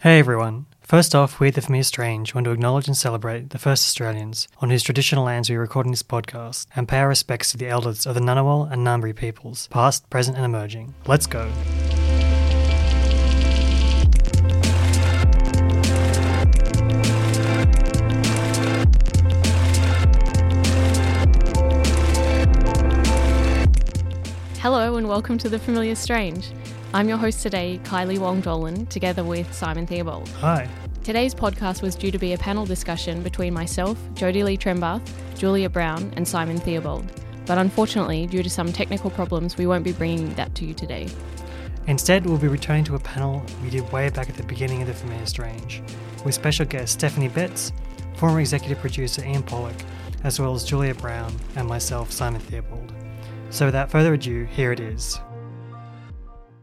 Hey everyone. First off, we at the Familiar Strange want to acknowledge and celebrate the first Australians on whose traditional lands we are recording this podcast and pay our respects to the elders of the Ngunnawal and Ngambri peoples, past, present, and emerging. Let's go. Hello and welcome to The Familiar Strange. I'm your host today, Kylie Wong Dolan, together with Simon Theobald. Hi. Today's podcast was due to be a panel discussion between myself, Jodie Lee Trembath, Julia Brown, and Simon Theobald. But unfortunately, due to some technical problems, we won't be bringing that to you today. Instead, we'll be returning to a panel we did way back at the beginning of the Familiar Strange, with special guest Stephanie Betts, former executive producer Ian Pollock, as well as Julia Brown and myself, Simon Theobald. So without further ado, here it is.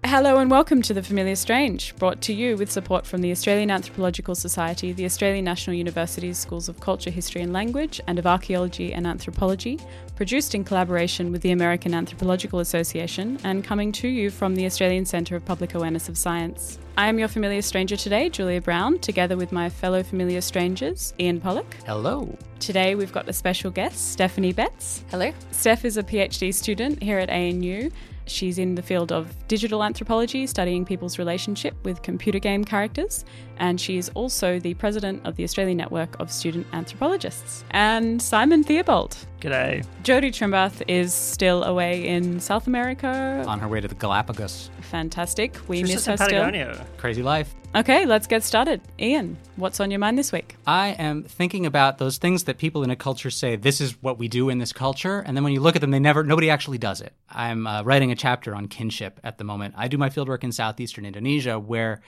Hello and welcome to The Familiar Strange, brought to you with support from the Australian Anthropological Society, the Australian National University's Schools of Culture, History and Language, and of Archaeology and Anthropology, produced in collaboration with the American Anthropological Association, and coming to you from the Australian Centre of Public Awareness of Science. I am your familiar stranger today, Julia Brown, together with my fellow familiar strangers, Ian Pollock. Hello. Today we've got a special guest, Stephanie Betts. Hello. Steph is a PhD student here at ANU. She's in the field of digital anthropology, studying people's relationship with computer game characters, and she is also the president of the Australian Network of Student Anthropologists. And Simon Theobald. G'day. Jodie Trembath is still away in South America. On her way to the Galapagos. Fantastic. We She's miss just her in still. Patagonia. Crazy life. Okay, let's get started. Ian, what's on your mind this week? I am thinking about those things that people in a culture say, this is what we do in this culture. And then when you look at them, they never, nobody actually does it. I'm uh, writing a chapter on kinship at the moment. I do my fieldwork in southeastern Indonesia where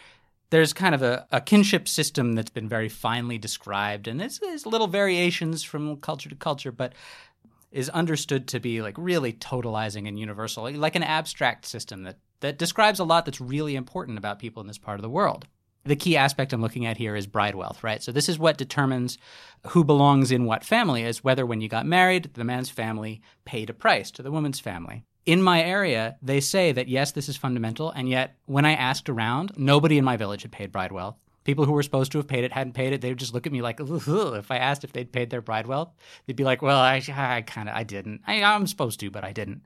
there's kind of a, a kinship system that's been very finely described. And there's, there's little variations from culture to culture, but is understood to be like really totalizing and universal, like- like an abstract system that, that describes a lot that's really important about people in this part of the world. The key aspect I'm looking at here is bride wealth, right? So this is what determines who belongs in what family is whether when you got married, the man's family paid a price to the woman's family. In my area, they say that yes, this is fundamental, and yet when I asked around, nobody in my village had paid bride wealth. People who were supposed to have paid it hadn't paid it. They would just look at me like, if I asked if they'd paid their bride wealth, they'd be like, well, I, I kind of, I didn't. I, I'm supposed to, but I didn't.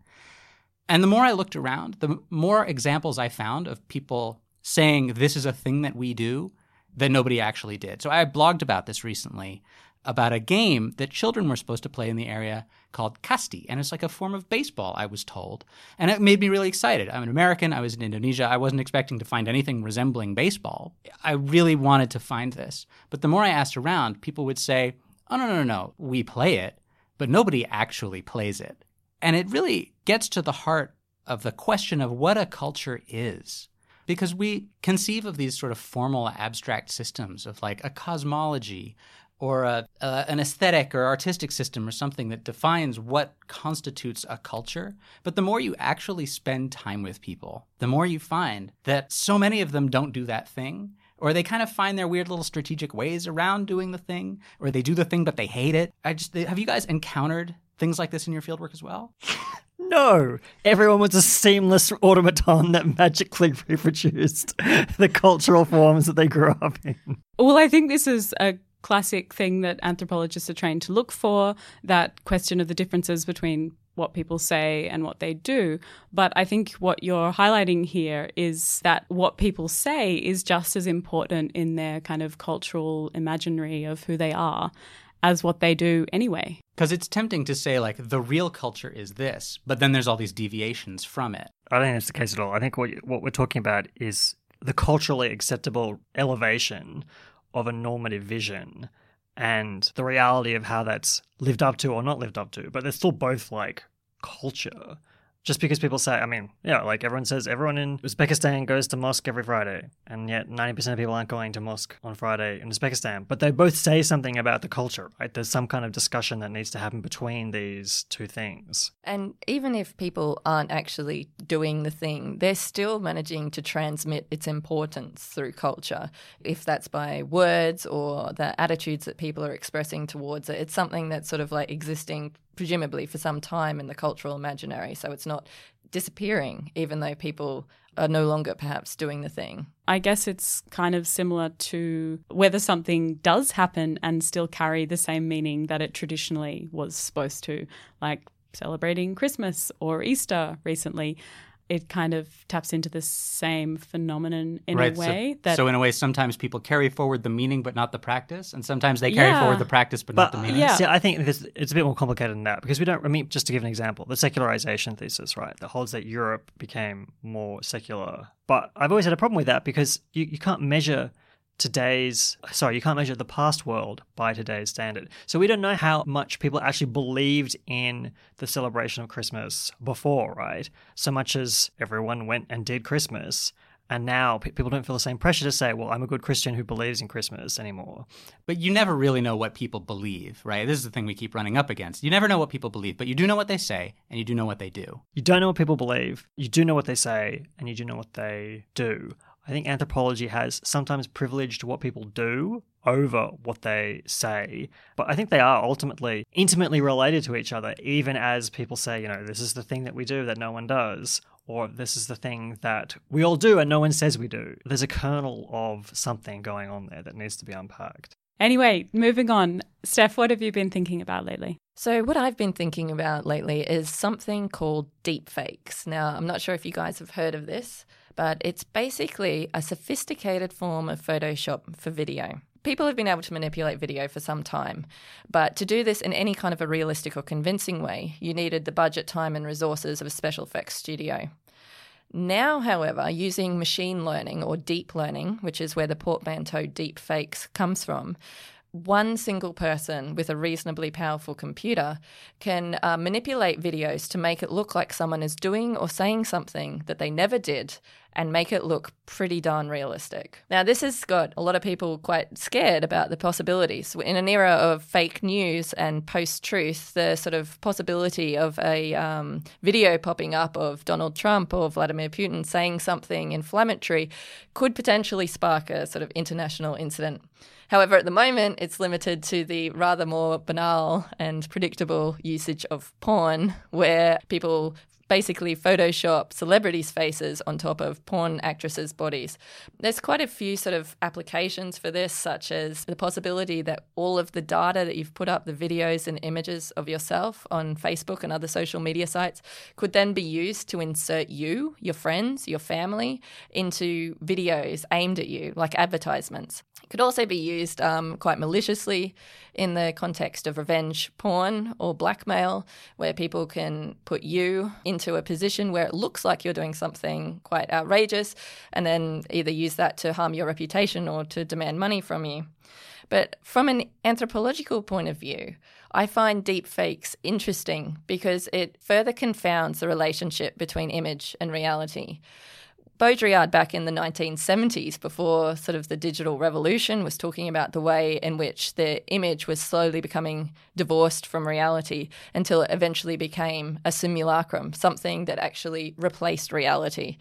And the more I looked around, the more examples I found of people saying this is a thing that we do that nobody actually did. So I blogged about this recently about a game that children were supposed to play in the area called Kasti. And it's like a form of baseball, I was told. And it made me really excited. I'm an American. I was in Indonesia. I wasn't expecting to find anything resembling baseball. I really wanted to find this. But the more I asked around, people would say, oh, no, no, no, no. We play it, but nobody actually plays it. And it really gets to the heart of the question of what a culture is. Because we conceive of these sort of formal abstract systems of like a cosmology or a, an aesthetic or artistic system or something that defines what constitutes a culture. But the more you actually spend time with people, the more you find that so many of them don't do that thing. Or they kind of find their weird little strategic ways around doing the thing, or they do the thing but they hate it. I just have you guys encountered things like this in your fieldwork as well? No, everyone was a seamless automaton that magically reproduced the cultural forms that they grew up in. Well, I think this is a classic thing that anthropologists are trained to look for that question of the differences between what people say and what they do. But I think what you're highlighting here is that what people say is just as important in their kind of cultural imaginary of who they are as what they do anyway. Because it's tempting to say, like, the real culture is this, but then there's all these deviations from it. I don't think that's the case at all. I think what what we're talking about is the culturally acceptable elevation of a normative vision and the reality of how that's lived up to or not lived up to. But they're still both like culture. Just because people say, I mean, yeah, like everyone says, everyone in Uzbekistan goes to mosque every Friday, and yet 90% of people aren't going to mosque on Friday in Uzbekistan. But they both say something about the culture, right? There's some kind of discussion that needs to happen between these two things. And even if people aren't actually doing the thing, they're still managing to transmit its importance through culture. If that's by words or the attitudes that people are expressing towards it, it's something that's sort of like existing presumably for some time in the cultural imaginary. So it's not disappearing, even though people are no longer perhaps doing the thing. I guess it's kind of similar to whether something does happen and still carry the same meaning that it traditionally was supposed to, like celebrating Christmas or Easter recently it kind of taps into the same phenomenon in right, a way so, that so in a way sometimes people carry forward the meaning but not the practice and sometimes they carry Yeah. forward the practice but, But not the meaning yeah. see, I think this, it's a bit more complicated than that because we don't. I mean, just to give an example, the secularization thesis, right, that holds that Europe became more secular. But I've always had a problem with that because you, you can't measure today's sorry you can't measure the past world by today's standard so we don't know how much people actually believed in the celebration of christmas before right so much as everyone went and did christmas and now people don't feel the same pressure to say well i'm a good christian who believes in christmas anymore But you never really know what people believe, right? This is the thing we keep running up against. You never know what people believe, but you do know what they say and you do know what they do. You don't know what people believe, you do know what they say, and you do know what they do. I think anthropology has sometimes privileged what people do over what they say, but I think they are ultimately intimately related to each other, even as people say, you know, this is the thing that we do that no one does, or this is the thing that we all do and no one says we do. There's a kernel of something going on there that needs to be unpacked. Anyway, moving on. Steph, what have you been thinking about lately? So, what I've been thinking about lately is something called deepfakes. Now, I'm not sure if you guys have heard of this, but it's basically a sophisticated form of Photoshop for video. People have been able to manipulate video for some time, but to do this in any kind of a realistic or convincing way, you needed the budget, time, and resources of a special effects studio. Now, however, using machine learning or deep learning, which is where the portmanteau deep fakes comes from, one single person with a reasonably powerful computer can uh, manipulate videos to make it look like someone is doing or saying something that they never did and make it look pretty darn realistic. Now, this has got a lot of people quite scared about the possibilities. In an era of fake news and post truth, the sort of possibility of a um, video popping up of Donald Trump or Vladimir Putin saying something inflammatory could potentially spark a sort of international incident. However, at the moment, it's limited to the rather more banal and predictable usage of porn, where people basically Photoshop celebrities' faces on top of porn actresses' bodies. There's quite a few sort of applications for this, such as the possibility that all of the data that you've put up, the videos and images of yourself on Facebook and other social media sites, could then be used to insert you, your friends, your family into videos aimed at you, like advertisements. Could also be used um, quite maliciously in the context of revenge porn or blackmail, where people can put you into a position where it looks like you're doing something quite outrageous and then either use that to harm your reputation or to demand money from you. But from an anthropological point of view, I find deepfakes interesting because it further confounds the relationship between image and reality. Baudrillard back in the 1970s, before sort of the digital revolution, was talking about the way in which the image was slowly becoming divorced from reality until it eventually became a simulacrum, something that actually replaced reality.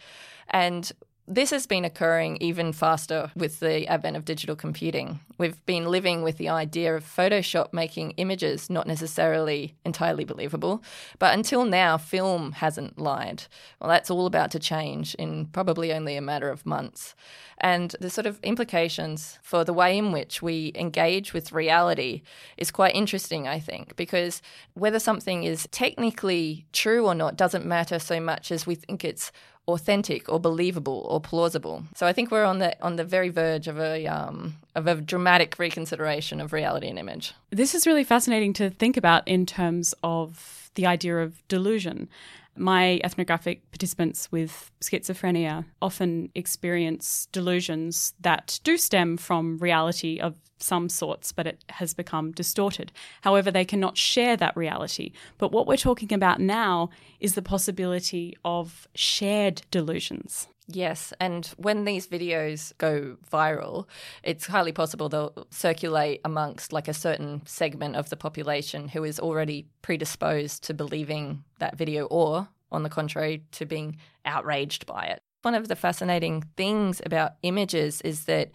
And this has been occurring even faster with the advent of digital computing. We've been living with the idea of Photoshop making images not necessarily entirely believable, but until now, film hasn't lied. Well, that's all about to change in probably only a matter of months. And the sort of implications for the way in which we engage with reality is quite interesting, I think, because whether something is technically true or not doesn't matter so much as we think it's authentic or believable or plausible. So I think we're on the on the very verge of a um, of a dramatic reconsideration of reality and image. This is really fascinating to think about in terms of the idea of delusion. My ethnographic participants with schizophrenia often experience delusions that do stem from reality of some sorts, but it has become distorted. However, they cannot share that reality. But what we're talking about now is the possibility of shared delusions. Yes, and when these videos go viral, it's highly possible they'll circulate amongst like a certain segment of the population who is already predisposed to believing that video or, on the contrary, to being outraged by it. One of the fascinating things about images is that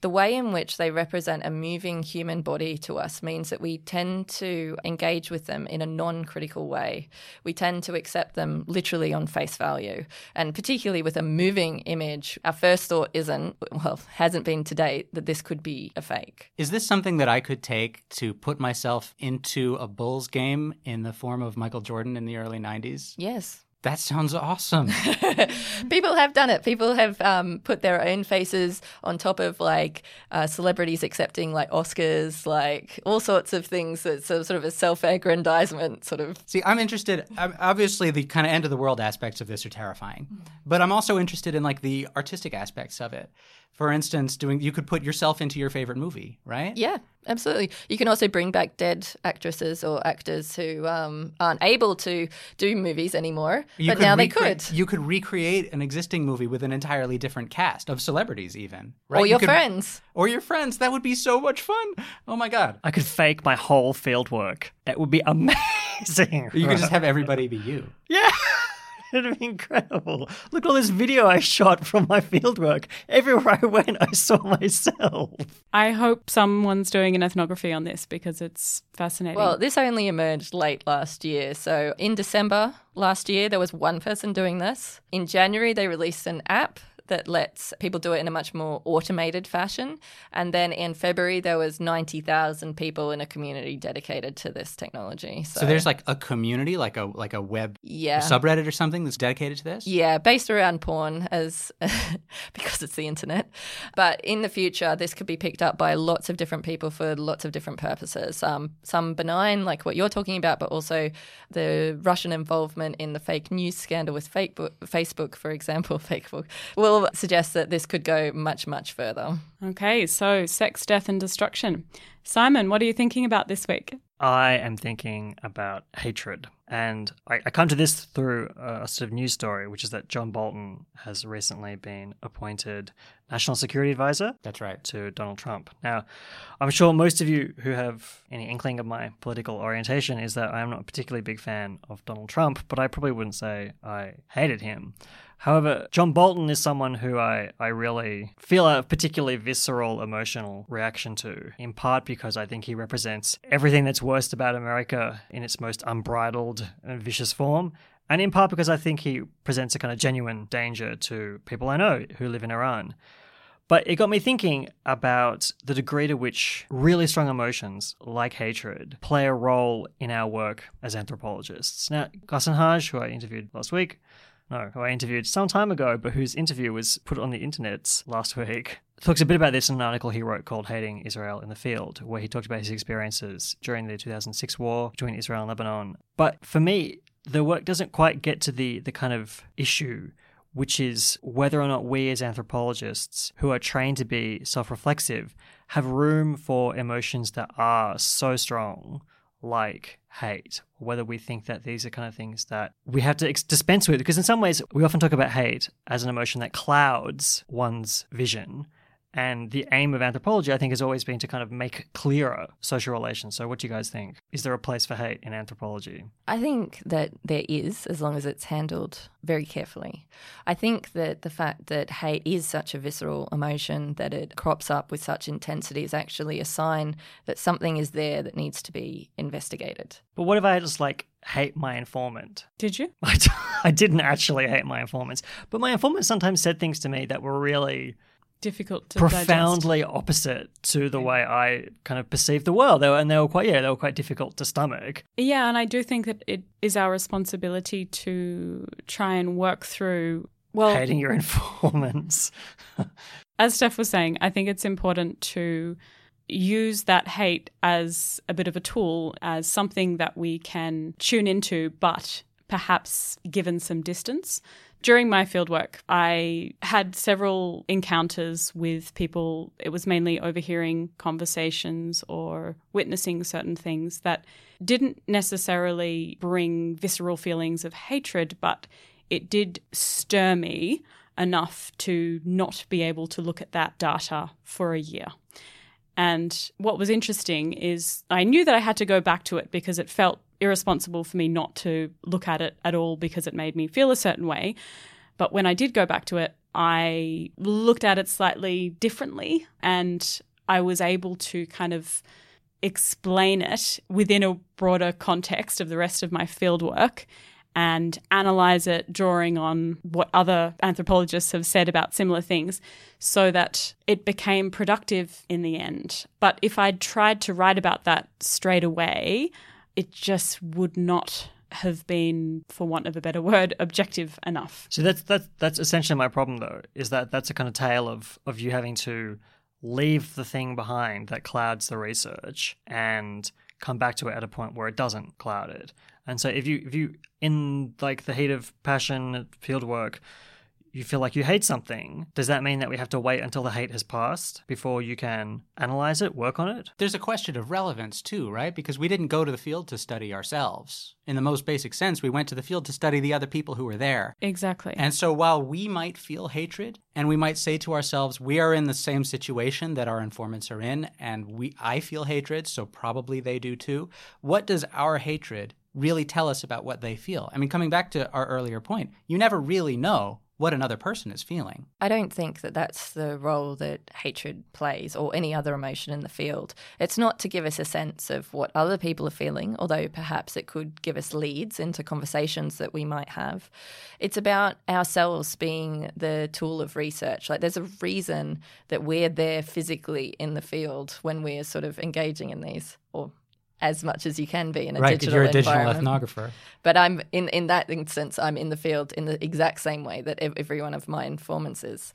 the way in which they represent a moving human body to us means that we tend to engage with them in a non critical way. We tend to accept them literally on face value. And particularly with a moving image, our first thought isn't, well, hasn't been to date, that this could be a fake. Is this something that I could take to put myself into a Bulls game in the form of Michael Jordan in the early 90s? Yes. That sounds awesome. People have done it. People have um, put their own faces on top of like uh, celebrities accepting like Oscars, like all sorts of things. That's sort of a self-aggrandizement, sort of. See, I'm interested. I'm, obviously, the kind of end of the world aspects of this are terrifying, but I'm also interested in like the artistic aspects of it. For instance, doing you could put yourself into your favorite movie, right? Yeah, absolutely. You can also bring back dead actresses or actors who um, aren't able to do movies anymore, You but now they could. You could recreate an existing movie with an entirely different cast of celebrities, even. Right? Or You your could- friends. Or your friends. That would be so much fun. Oh my god. I could fake my whole field work. It would be amazing. You could just have everybody be you. Yeah. It'd be incredible. Look at all this video I shot from my fieldwork. Everywhere I went, I saw myself. I hope someone's doing an ethnography on this because it's fascinating. Well, this only emerged late last year. So in December last year, there was one person doing this. In January, they released an app that lets people do it in a much more automated fashion. And then in February, there was 90,000 people in a community dedicated to this technology. So, So there's like a community, like a like a web yeah. subreddit or something that's dedicated to this. Yeah, based around porn as because it's the internet. But in the future, this could be picked up by lots of different people for lots of different purposes. Um, some benign, like what you're talking about, but also the Russian involvement in the fake news scandal with fake book, Facebook, for example, Facebook, will suggest that this could go much, much further. okay, so sex, death, and destruction. Simon, what are you thinking about this week? I am thinking about hatred. And I, I come to this through a sort of news story, which is that John Bolton has recently been appointed National Security Advisor That's right. to Donald Trump. Now, I'm sure most of you who have any inkling of my political orientation is that I'm not a particularly big fan of Donald Trump, but I probably wouldn't say I hated him. However, John Bolton is someone who I, I really feel a particularly visceral emotional reaction to, in part because I think he represents everything that's worst about America in its most unbridled and vicious form, and in part because I think he presents a kind of genuine danger to people I know who live in Iran. But it got me thinking about the degree to which really strong emotions, like hatred, play a role in our work as anthropologists. Now, Ghassan Hage, who I interviewed last week, no, who I interviewed some time ago, but whose interview was put on the internet last week, talks a bit about this in an article he wrote called Hating Israel in the Field, where he talked about his experiences during the 2006 war between Israel and Lebanon. But for me, the work doesn't quite get to the, the kind of issue which is whether or not we as anthropologists who are trained to be self reflexive have room for emotions that are so strong, like hate, or whether we think that these are kind of things that we have to ex- dispense with. Because in some ways, we often talk about hate as an emotion that clouds one's vision. And the aim of anthropology, I think, has always been to kind of make clearer social relations. So, what do you guys think? Is there a place for hate in anthropology? I think that there is, as long as it's handled very carefully. I think that the fact that hate is such a visceral emotion, that it crops up with such intensity, is actually a sign that something is there that needs to be investigated. But what if I just like hate my informant? Did you? I didn't actually hate my informants, but my informant sometimes said things to me that were really Difficult to digest. profoundly opposite to the way I kind of perceived the world. They were, and they were quite, yeah, they were quite difficult to stomach. Yeah, and I do think that it is our responsibility to try and work through. Well, Hating your informants. as Steph was saying, I think it's important to use that hate as a bit of a tool, as something that we can tune into, but perhaps given some distance. During my fieldwork, I had several encounters with people. It was mainly overhearing conversations or witnessing certain things that didn't necessarily bring visceral feelings of hatred, but it did stir me enough to not be able to look at that data for a year. And what was interesting is I knew that I had to go back to it because it felt irresponsible for me not to look at it at all because it made me feel a certain way. But when I did go back to it, I looked at it slightly differently and I was able to kind of explain it within a broader context of the rest of my fieldwork and analyze it, drawing on what other anthropologists have said about similar things, so that it became productive in the end. But if I'd tried to write about that straight away, it just would not have been, for want of a better word, objective enough. So that's that's that's essentially my problem, though, is that that's a kind of tale of of you having to leave the thing behind that clouds the research and come back to it at a point where it doesn't cloud it. And so if you if you in like the heat of passion field work you feel like you hate something, does that mean that we have to wait until the hate has passed before you can analyze it, work on it? There's a question of relevance too, right? Because we didn't go to the field to study ourselves. In the most basic sense, we went to the field to study the other people who were there. Exactly. And so while we might feel hatred and we might say to ourselves, we are in the same situation that our informants are in and we I feel hatred, so probably they do too. What does our hatred really tell us about what they feel? I mean, coming back to our earlier point, you never really know what another person is feeling. I don't think that that's the role that hatred plays or any other emotion in the field. It's not to give us a sense of what other people are feeling, although perhaps it could give us leads into conversations that we might have. It's about ourselves being the tool of research. Like there's a reason that we're there physically in the field when we're sort of engaging in these as much as you can be in a right, digital you're a digital ethnographer. But I'm in in that instance, I'm in the field in the exact same way that every one of my informants is.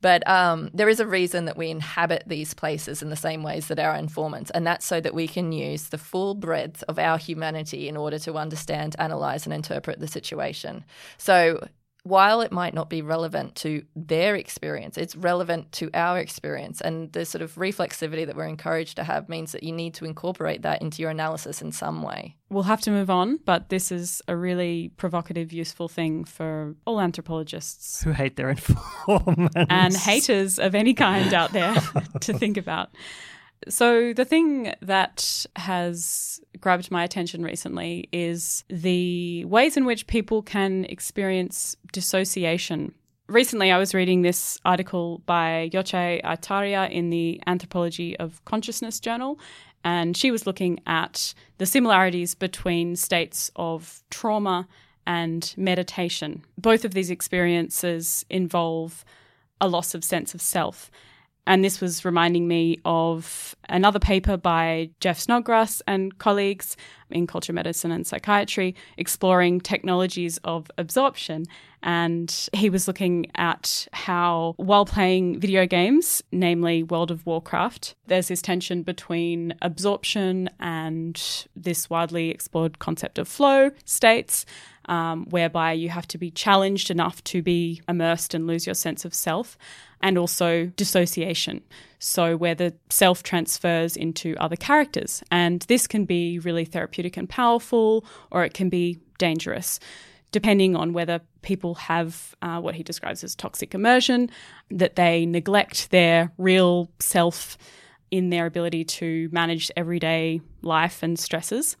But um, there is a reason that we inhabit these places in the same ways that our informants, and that's so that we can use the full breadth of our humanity in order to understand, analyze, and interpret the situation. So while it might not be relevant to their experience, it's relevant to our experience. And the sort of reflexivity that we're encouraged to have means that you need to incorporate that into your analysis in some way. We'll have to move on, but this is a really provocative, useful thing for all anthropologists Who hate their informants. and haters of any kind out there to think about. So, the thing that has grabbed my attention recently is the ways in which people can experience dissociation. Recently, I was reading this article by Yochai Ataria in the Anthropology of Consciousness journal, and she was looking at the similarities between states of trauma and meditation. Both of these experiences involve a loss of sense of self. And this was reminding me of another paper by Jeff Snodgrass and colleagues in culture medicine and psychiatry exploring technologies of absorption. And he was looking at how, while playing video games, namely World of Warcraft, there's this tension between absorption and this widely explored concept of flow states. Um, whereby you have to be challenged enough to be immersed and lose your sense of self, and also dissociation. So, where the self transfers into other characters. And this can be really therapeutic and powerful, or it can be dangerous. Depending on whether people have uh, what he describes as toxic immersion, that they neglect their real self in their ability to manage everyday life and stresses.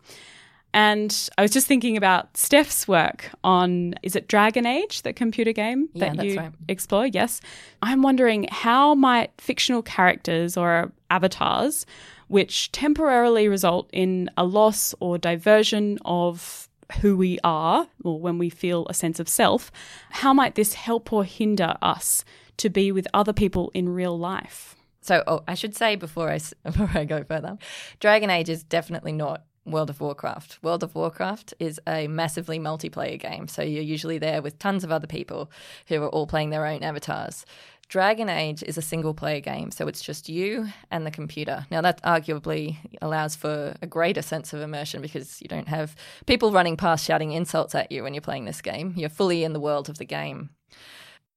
And I was just thinking about Steph's work on is it Dragon Age, the computer game that you right. explore? Yes. I'm wondering how might fictional characters or avatars, which temporarily result in a loss or diversion of who we are, or when we feel a sense of self, how might this help or hinder us to be with other people in real life? So, oh, I should say before I, before I go further, Dragon Age is definitely not World of Warcraft. World of Warcraft is a massively multiplayer game. So you're usually there with tons of other people who are all playing their own avatars. Dragon Age is a single player game, so it's just you and the computer. Now, that arguably allows for a greater sense of immersion because you don't have people running past shouting insults at you when you're playing this game. You're fully in the world of the game.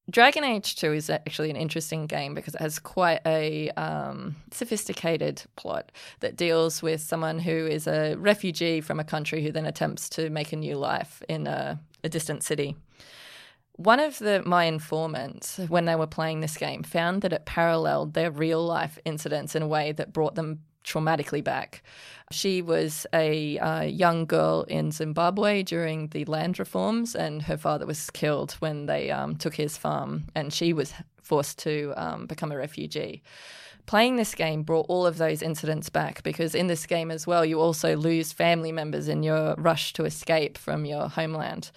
Dragon Age 2 is actually an interesting game because it has quite a um, sophisticated plot that deals with someone who is a refugee from a country who then attempts to make a new life in a, a distant city. One of the my informants, when they were playing this game, found that it paralleled their real life incidents in a way that brought them traumatically back. She was a uh, young girl in Zimbabwe during the land reforms, and her father was killed when they um, took his farm, and she was forced to um, become a refugee. Playing this game brought all of those incidents back because in this game as well, you also lose family members in your rush to escape from your homeland.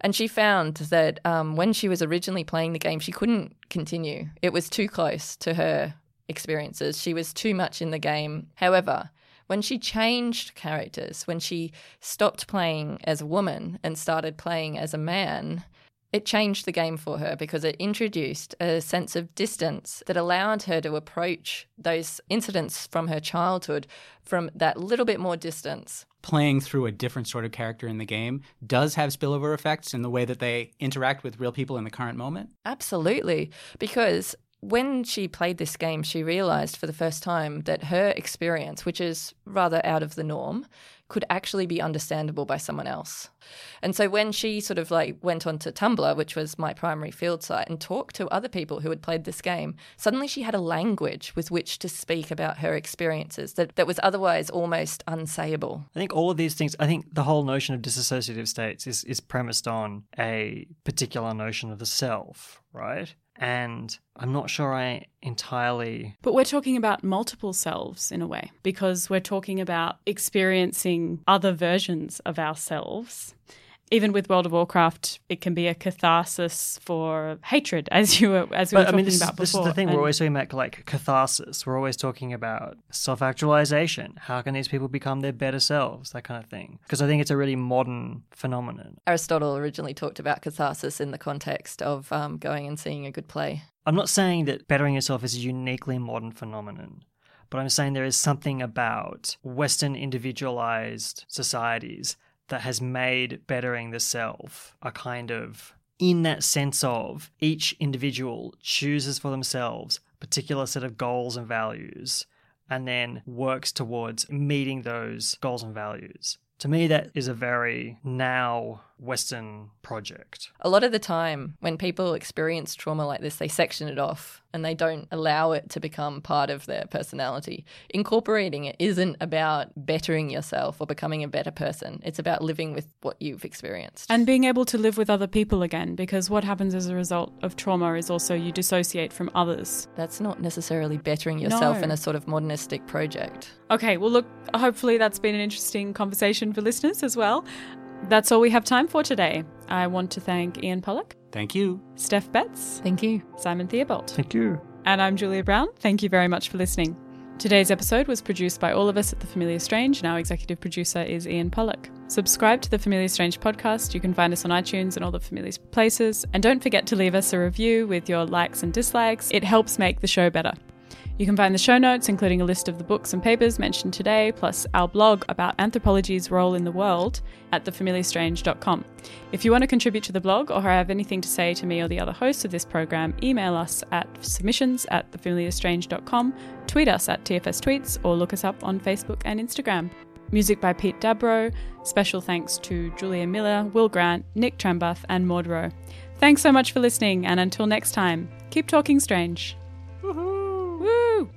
And she found that um, when she was originally playing the game, she couldn't continue. It was too close to her experiences. She was too much in the game. However, when she changed characters, when she stopped playing as a woman and started playing as a man, it changed the game for her because it introduced a sense of distance that allowed her to approach those incidents from her childhood from that little bit more distance. Playing through a different sort of character in the game does have spillover effects in the way that they interact with real people in the current moment? Absolutely. Because when she played this game, she realized for the first time that her experience, which is rather out of the norm, could actually be understandable by someone else. And so when she sort of like went onto Tumblr, which was my primary field site, and talked to other people who had played this game, suddenly she had a language with which to speak about her experiences that, that was otherwise almost unsayable. I think all of these things, I think the whole notion of dissociative states is, is premised on a particular notion of the self, right? And I'm not sure I entirely. But we're talking about multiple selves in a way, because we're talking about experiencing other versions of ourselves even with World of Warcraft, it can be a catharsis for hatred, as you were as we but, were talking I mean, this, about this before. is the thing. And- We're always talking about like catharsis. We're always talking about self-actualization. How can these people become their better selves? That kind of thing. Because I think it's a really modern phenomenon. Aristotle originally talked about catharsis in the context of um, going and seeing a good play. I'm not saying that bettering yourself is a uniquely modern phenomenon, but I'm saying there is something about Western individualized societies that has made bettering the self a kind of, in that sense of each individual chooses for themselves a particular set of goals and values and then works towards meeting those goals and values. To me, that is a very now Western project. A lot of the time, when people experience trauma like this, they section it off and they don't allow it to become part of their personality. Incorporating it isn't about bettering yourself or becoming a better person, it's about living with what you've experienced. and being able to live with other people again, because what happens as a result of trauma is also you dissociate from others. that's not necessarily bettering yourself No. in a sort of modernistic project. Okay, well, look, hopefully that's been an interesting conversation for listeners as well. That's all we have time for today. I want to thank Ian Pollock, Thank you. Steph Betts, Thank you. Simon Theobald. Thank you. And I'm Julia Brown. Thank you very much for listening. Today's episode was produced by all of us at The Familiar Strange, and our executive producer is Ian Pollock. Subscribe to The Familiar Strange podcast. You can find us on iTunes and all the familiar places. And don't forget to leave us a review with your likes and dislikes, it helps make the show better. You can find the show notes, including a list of the books and papers mentioned today, plus our blog about anthropology's role in the world at thefamiliarstrange.com. If you want to contribute to the blog or have anything to say to me or the other hosts of this program, email us at submissions at thefamiliarstrange.com, tweet us at TFS Tweets, or look us up on Facebook and Instagram. Music by Pete Dabro. Special thanks to Julia Miller, Will Grant, Nick Trembath, and Maud Rowe. Thanks so much for listening, and until next time, keep talking strange. Woo!